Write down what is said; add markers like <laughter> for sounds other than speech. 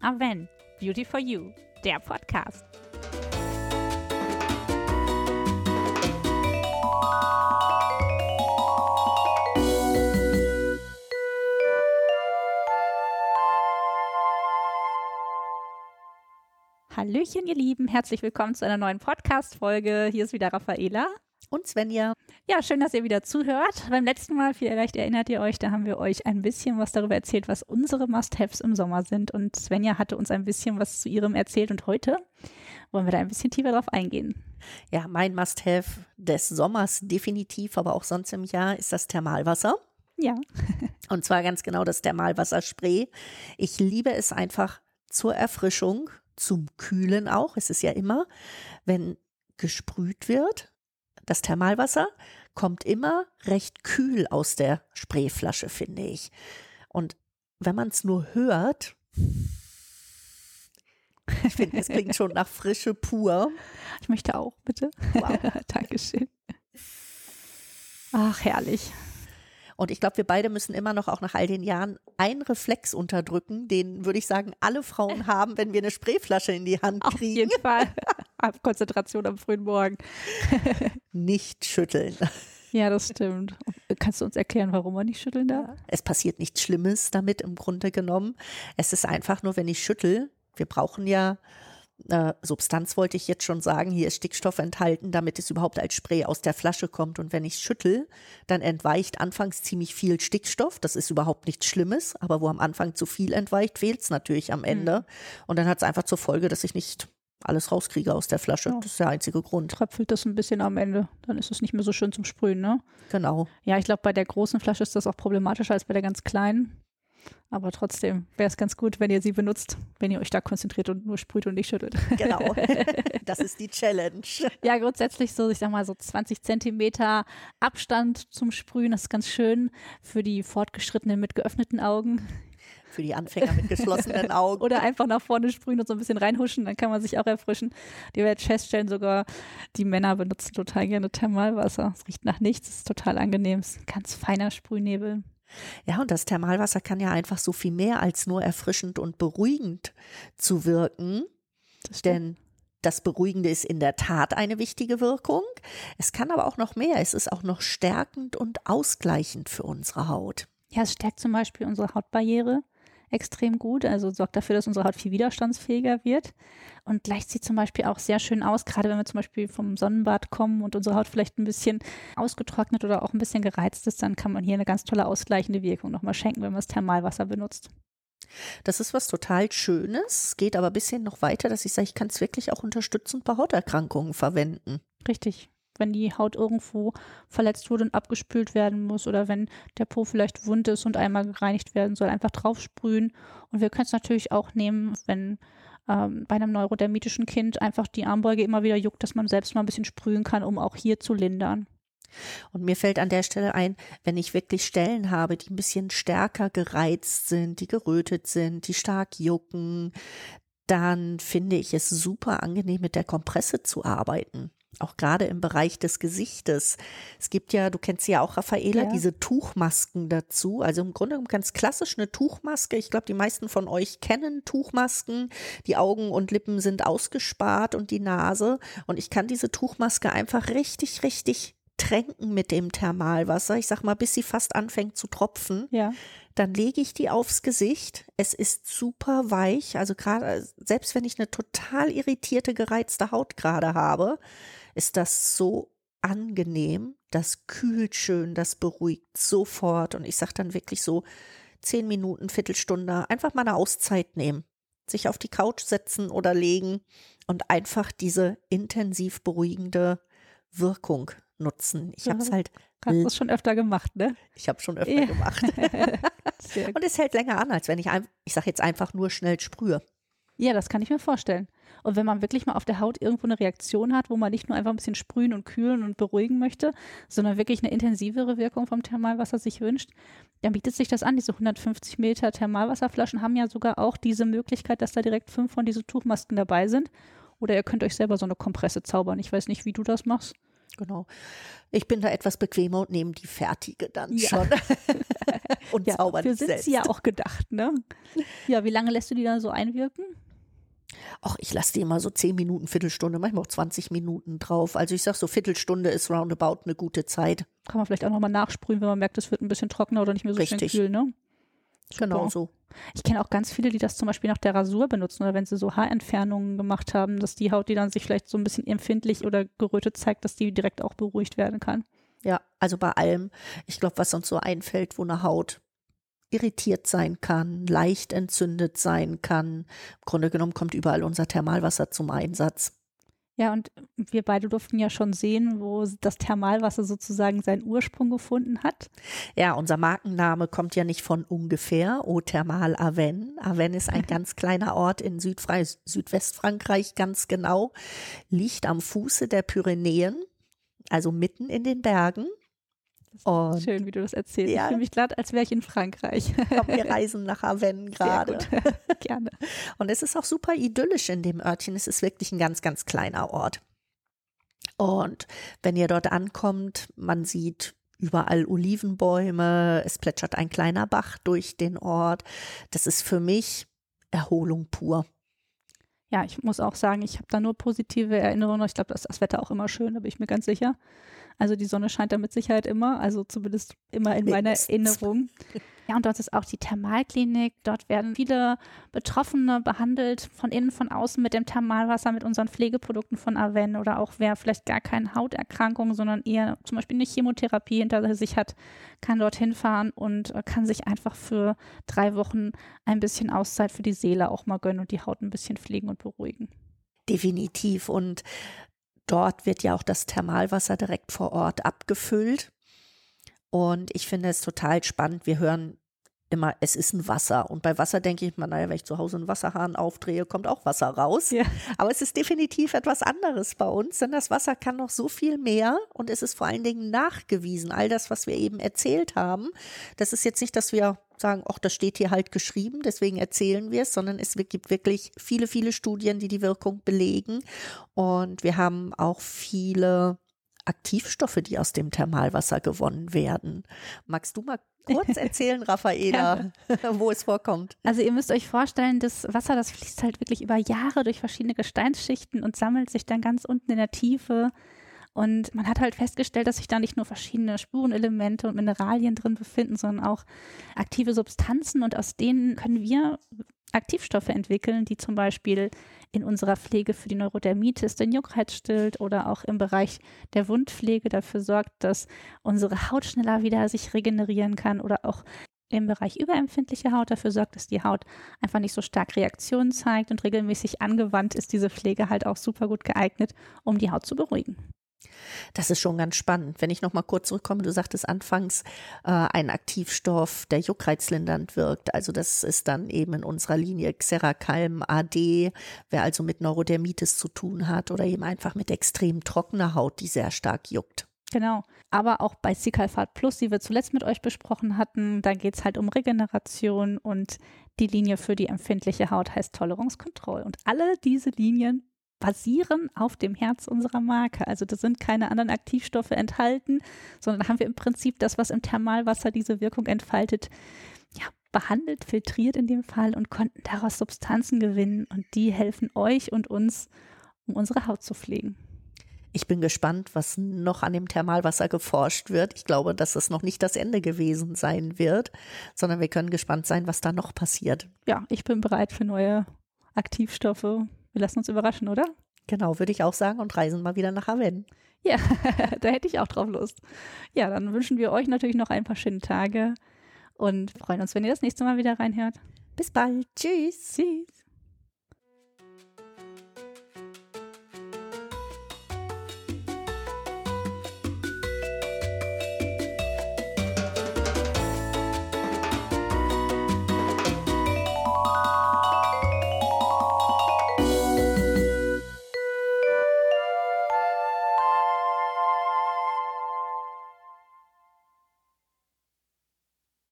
Aven, Beauty for You, der Podcast. Hallöchen, ihr Lieben, herzlich willkommen zu einer neuen Podcast-Folge. Hier ist wieder Raffaela. Und Svenja. Ja, schön, dass ihr wieder zuhört. Beim letzten Mal, vielleicht erinnert ihr euch, da haben wir euch ein bisschen was darüber erzählt, was unsere Must-Haves im Sommer sind. Und Svenja hatte uns ein bisschen was zu ihrem erzählt. Und heute wollen wir da ein bisschen tiefer drauf eingehen. Ja, mein Must-Have des Sommers definitiv, aber auch sonst im Jahr ist das Thermalwasser. Ja. <laughs> Und zwar ganz genau das Thermalwasserspray. Ich liebe es einfach zur Erfrischung zum Kühlen auch. Es ist ja immer, wenn gesprüht wird, das Thermalwasser kommt immer recht kühl aus der Sprayflasche, finde ich. Und wenn man es nur hört, ich finde, es klingt schon nach Frische pur. Ich möchte auch, bitte. Wow. <laughs> Dankeschön. Ach, herrlich. Und ich glaube, wir beide müssen immer noch auch nach all den Jahren einen Reflex unterdrücken, den würde ich sagen, alle Frauen <laughs> haben, wenn wir eine Sprayflasche in die Hand kriegen. Auf jeden Fall. <laughs> Konzentration am frühen Morgen. <laughs> nicht schütteln. Ja, das stimmt. Kannst du uns erklären, warum man nicht schütteln darf? Es passiert nichts Schlimmes damit im Grunde genommen. Es ist einfach nur, wenn ich schüttel, wir brauchen ja äh, Substanz wollte ich jetzt schon sagen, hier ist Stickstoff enthalten, damit es überhaupt als Spray aus der Flasche kommt. Und wenn ich schüttel, dann entweicht anfangs ziemlich viel Stickstoff. Das ist überhaupt nichts Schlimmes, aber wo am Anfang zu viel entweicht, fehlt es natürlich am Ende. Mhm. Und dann hat es einfach zur Folge, dass ich nicht alles rauskriege aus der Flasche. Ja. Das ist der einzige Grund. Tröpfelt das ein bisschen am Ende. Dann ist es nicht mehr so schön zum Sprühen, ne? Genau. Ja, ich glaube, bei der großen Flasche ist das auch problematischer als bei der ganz kleinen. Aber trotzdem wäre es ganz gut, wenn ihr sie benutzt, wenn ihr euch da konzentriert und nur sprüht und nicht schüttelt. Genau. <laughs> Das ist die Challenge. Ja, grundsätzlich so, ich sag mal, so 20 Zentimeter Abstand zum Sprühen, das ist ganz schön für die Fortgeschrittenen mit geöffneten Augen. Für die Anfänger mit geschlossenen <laughs> Augen. Oder einfach nach vorne sprühen und so ein bisschen reinhuschen, dann kann man sich auch erfrischen. Die werdet feststellen, sogar die Männer benutzen total gerne Thermalwasser. Es riecht nach nichts, es ist total angenehm, es ist ein ganz feiner Sprühnebel. Ja, und das Thermalwasser kann ja einfach so viel mehr als nur erfrischend und beruhigend zu wirken. Das denn das Beruhigende ist in der Tat eine wichtige Wirkung. Es kann aber auch noch mehr. Es ist auch noch stärkend und ausgleichend für unsere Haut. Ja, es stärkt zum Beispiel unsere Hautbarriere extrem gut, also sorgt dafür, dass unsere Haut viel widerstandsfähiger wird und gleicht sie zum Beispiel auch sehr schön aus, gerade wenn wir zum Beispiel vom Sonnenbad kommen und unsere Haut vielleicht ein bisschen ausgetrocknet oder auch ein bisschen gereizt ist, dann kann man hier eine ganz tolle ausgleichende Wirkung nochmal schenken, wenn man das Thermalwasser benutzt. Das ist was total Schönes, geht aber ein bisschen noch weiter, dass ich sage, ich kann es wirklich auch unterstützend bei Hauterkrankungen verwenden. Richtig wenn die Haut irgendwo verletzt wurde und abgespült werden muss oder wenn der Po vielleicht wund ist und einmal gereinigt werden soll, einfach draufsprühen. Und wir können es natürlich auch nehmen, wenn ähm, bei einem neurodermitischen Kind einfach die Armbeuge immer wieder juckt, dass man selbst mal ein bisschen sprühen kann, um auch hier zu lindern. Und mir fällt an der Stelle ein, wenn ich wirklich Stellen habe, die ein bisschen stärker gereizt sind, die gerötet sind, die stark jucken, dann finde ich es super angenehm, mit der Kompresse zu arbeiten auch gerade im Bereich des Gesichtes. Es gibt ja, du kennst ja auch, Raffaela, ja. diese Tuchmasken dazu. Also im Grunde ganz klassisch eine Tuchmaske. Ich glaube, die meisten von euch kennen Tuchmasken. Die Augen und Lippen sind ausgespart und die Nase. Und ich kann diese Tuchmaske einfach richtig, richtig tränken mit dem Thermalwasser. Ich sag mal, bis sie fast anfängt zu tropfen. Ja. Dann lege ich die aufs Gesicht. Es ist super weich. Also gerade, selbst wenn ich eine total irritierte, gereizte Haut gerade habe, ist das so angenehm. Das kühlt schön, das beruhigt sofort. Und ich sag dann wirklich so zehn Minuten, Viertelstunde, einfach mal eine Auszeit nehmen. Sich auf die Couch setzen oder legen und einfach diese intensiv beruhigende Wirkung nutzen. Ich habe es halt. Hast du schon öfter gemacht, ne? Ich habe schon öfter ja. gemacht. <laughs> und es hält länger an, als wenn ich, ein, ich sage jetzt einfach nur schnell sprühe. Ja, das kann ich mir vorstellen. Und wenn man wirklich mal auf der Haut irgendwo eine Reaktion hat, wo man nicht nur einfach ein bisschen sprühen und kühlen und beruhigen möchte, sondern wirklich eine intensivere Wirkung vom Thermalwasser sich wünscht, dann bietet sich das an. Diese 150 Meter Thermalwasserflaschen haben ja sogar auch diese Möglichkeit, dass da direkt fünf von diesen Tuchmasken dabei sind. Oder ihr könnt euch selber so eine Kompresse zaubern. Ich weiß nicht, wie du das machst. Genau. Ich bin da etwas bequemer und nehme die fertige dann Ja. schon. <laughs> und Ja, zauber für nicht sind selbst. sie ja auch gedacht, ne? Ja, wie lange lässt du die da so einwirken? Ach, ich lasse die immer so 10 Minuten, Viertelstunde, manchmal auch 20 Minuten drauf. Also ich sag so Viertelstunde ist roundabout eine gute Zeit. Kann man vielleicht auch nochmal nachsprühen, wenn man merkt, es wird ein bisschen trockener oder nicht mehr so Richtig. schön kühl, ne? Genau so. Ich kenne auch ganz viele, die das zum Beispiel nach der Rasur benutzen oder wenn sie so Haarentfernungen gemacht haben, dass die Haut, die dann sich vielleicht so ein bisschen empfindlich oder gerötet zeigt, dass die direkt auch beruhigt werden kann. Ja, also bei allem. Ich glaube, was uns so einfällt, wo eine Haut irritiert sein kann, leicht entzündet sein kann. Im Grunde genommen kommt überall unser Thermalwasser zum Einsatz. Ja, und wir beide durften ja schon sehen, wo das Thermalwasser sozusagen seinen Ursprung gefunden hat. Ja, unser Markenname kommt ja nicht von ungefähr. Eau Thermal Aven. Aven ist ein ganz kleiner Ort in Südfrei Südwestfrankreich, ganz genau. Liegt am Fuße der Pyrenäen, also mitten in den Bergen. Und Schön, wie du das erzählst. Ja. Ich fühle mich gerade, als wäre ich in Frankreich. komm, wir <laughs> reisen nach Aven gerade. <laughs> Gerne. Und es ist auch super idyllisch in dem Örtchen. Es ist wirklich ein ganz, ganz kleiner Ort. Und wenn ihr dort ankommt, man sieht überall Olivenbäume, es plätschert ein kleiner Bach durch den Ort. Das ist für mich Erholung pur. Ja, ich muss auch sagen, ich habe da nur positive Erinnerungen. Ich glaube, das ist das Wetter auch immer schön, da bin ich mir ganz sicher. Also die Sonne scheint da mit Sicherheit immer, also zumindest immer in meiner. Erinnerung. <laughs> Ja, und dort ist auch die Thermalklinik. Dort werden viele Betroffene behandelt, von innen, von außen mit dem Thermalwasser, mit unseren Pflegeprodukten von Aven oder auch wer vielleicht gar keine Hauterkrankung, sondern eher zum Beispiel eine Chemotherapie hinter sich hat, kann dorthin fahren und äh, kann sich einfach für drei Wochen ein bisschen Auszeit für die Seele auch mal gönnen und die Haut ein bisschen pflegen und beruhigen. Definitiv. Und dort wird ja auch das Thermalwasser direkt vor Ort abgefüllt. Und ich finde es total spannend. Wir hören immer, es ist ein Wasser. Und bei Wasser denke ich mal, naja, wenn ich zu Hause einen Wasserhahn aufdrehe, kommt auch Wasser raus. Ja. Aber es ist definitiv etwas anderes bei uns, denn das Wasser kann noch so viel mehr und es ist vor allen Dingen nachgewiesen. All das, was wir eben erzählt haben, das ist jetzt nicht, dass wir sagen, ach, das steht hier halt geschrieben, deswegen erzählen wir es, sondern es gibt wirklich viele, viele Studien, die die Wirkung belegen. Und wir haben auch viele Aktivstoffe, die aus dem Thermalwasser gewonnen werden. Magst du mal <laughs> kurz erzählen, Raffaela, <laughs> wo es vorkommt? Also ihr müsst euch vorstellen, das Wasser, das fließt halt wirklich über Jahre durch verschiedene Gesteinsschichten und sammelt sich dann ganz unten in der Tiefe. Und man hat halt festgestellt, dass sich da nicht nur verschiedene Spurenelemente und Mineralien drin befinden, sondern auch aktive Substanzen. Und aus denen können wir Aktivstoffe entwickeln, die zum Beispiel in unserer Pflege für die Neurodermitis den Juckreiz stillt oder auch im Bereich der Wundpflege dafür sorgt, dass unsere Haut schneller wieder sich regenerieren kann oder auch im Bereich überempfindliche Haut dafür sorgt, dass die Haut einfach nicht so stark Reaktionen zeigt und regelmäßig angewandt ist diese Pflege halt auch super gut geeignet, um die Haut zu beruhigen. Das ist schon ganz spannend. Wenn ich noch mal kurz zurückkomme, du sagtest anfangs äh, ein Aktivstoff, der juckreizlindernd wirkt. Also das ist dann eben in unserer Linie Xeracalm AD, wer also mit Neurodermitis zu tun hat oder eben einfach mit extrem trockener Haut, die sehr stark juckt. Genau. Aber auch bei Cicalfat Plus, die wir zuletzt mit euch besprochen hatten, da geht es halt um Regeneration und die Linie für die empfindliche Haut heißt Tolerancekontroll. Und alle diese Linien basieren auf dem Herz unserer Marke. Also da sind keine anderen Aktivstoffe enthalten, sondern da haben wir im Prinzip das, was im Thermalwasser diese Wirkung entfaltet, ja, behandelt, filtriert in dem Fall und konnten daraus Substanzen gewinnen und die helfen euch und uns, um unsere Haut zu pflegen. Ich bin gespannt, was noch an dem Thermalwasser geforscht wird. Ich glaube, dass es noch nicht das Ende gewesen sein wird, sondern wir können gespannt sein, was da noch passiert. Ja, ich bin bereit für neue Aktivstoffe. Wir lassen uns überraschen, oder? Genau, würde ich auch sagen und reisen mal wieder nach Aven. Ja, <laughs> da hätte ich auch drauf Lust. Ja, dann wünschen wir euch natürlich noch ein paar schöne Tage und freuen uns, wenn ihr das nächste Mal wieder reinhört. Bis bald. Tschüss. Tschüss.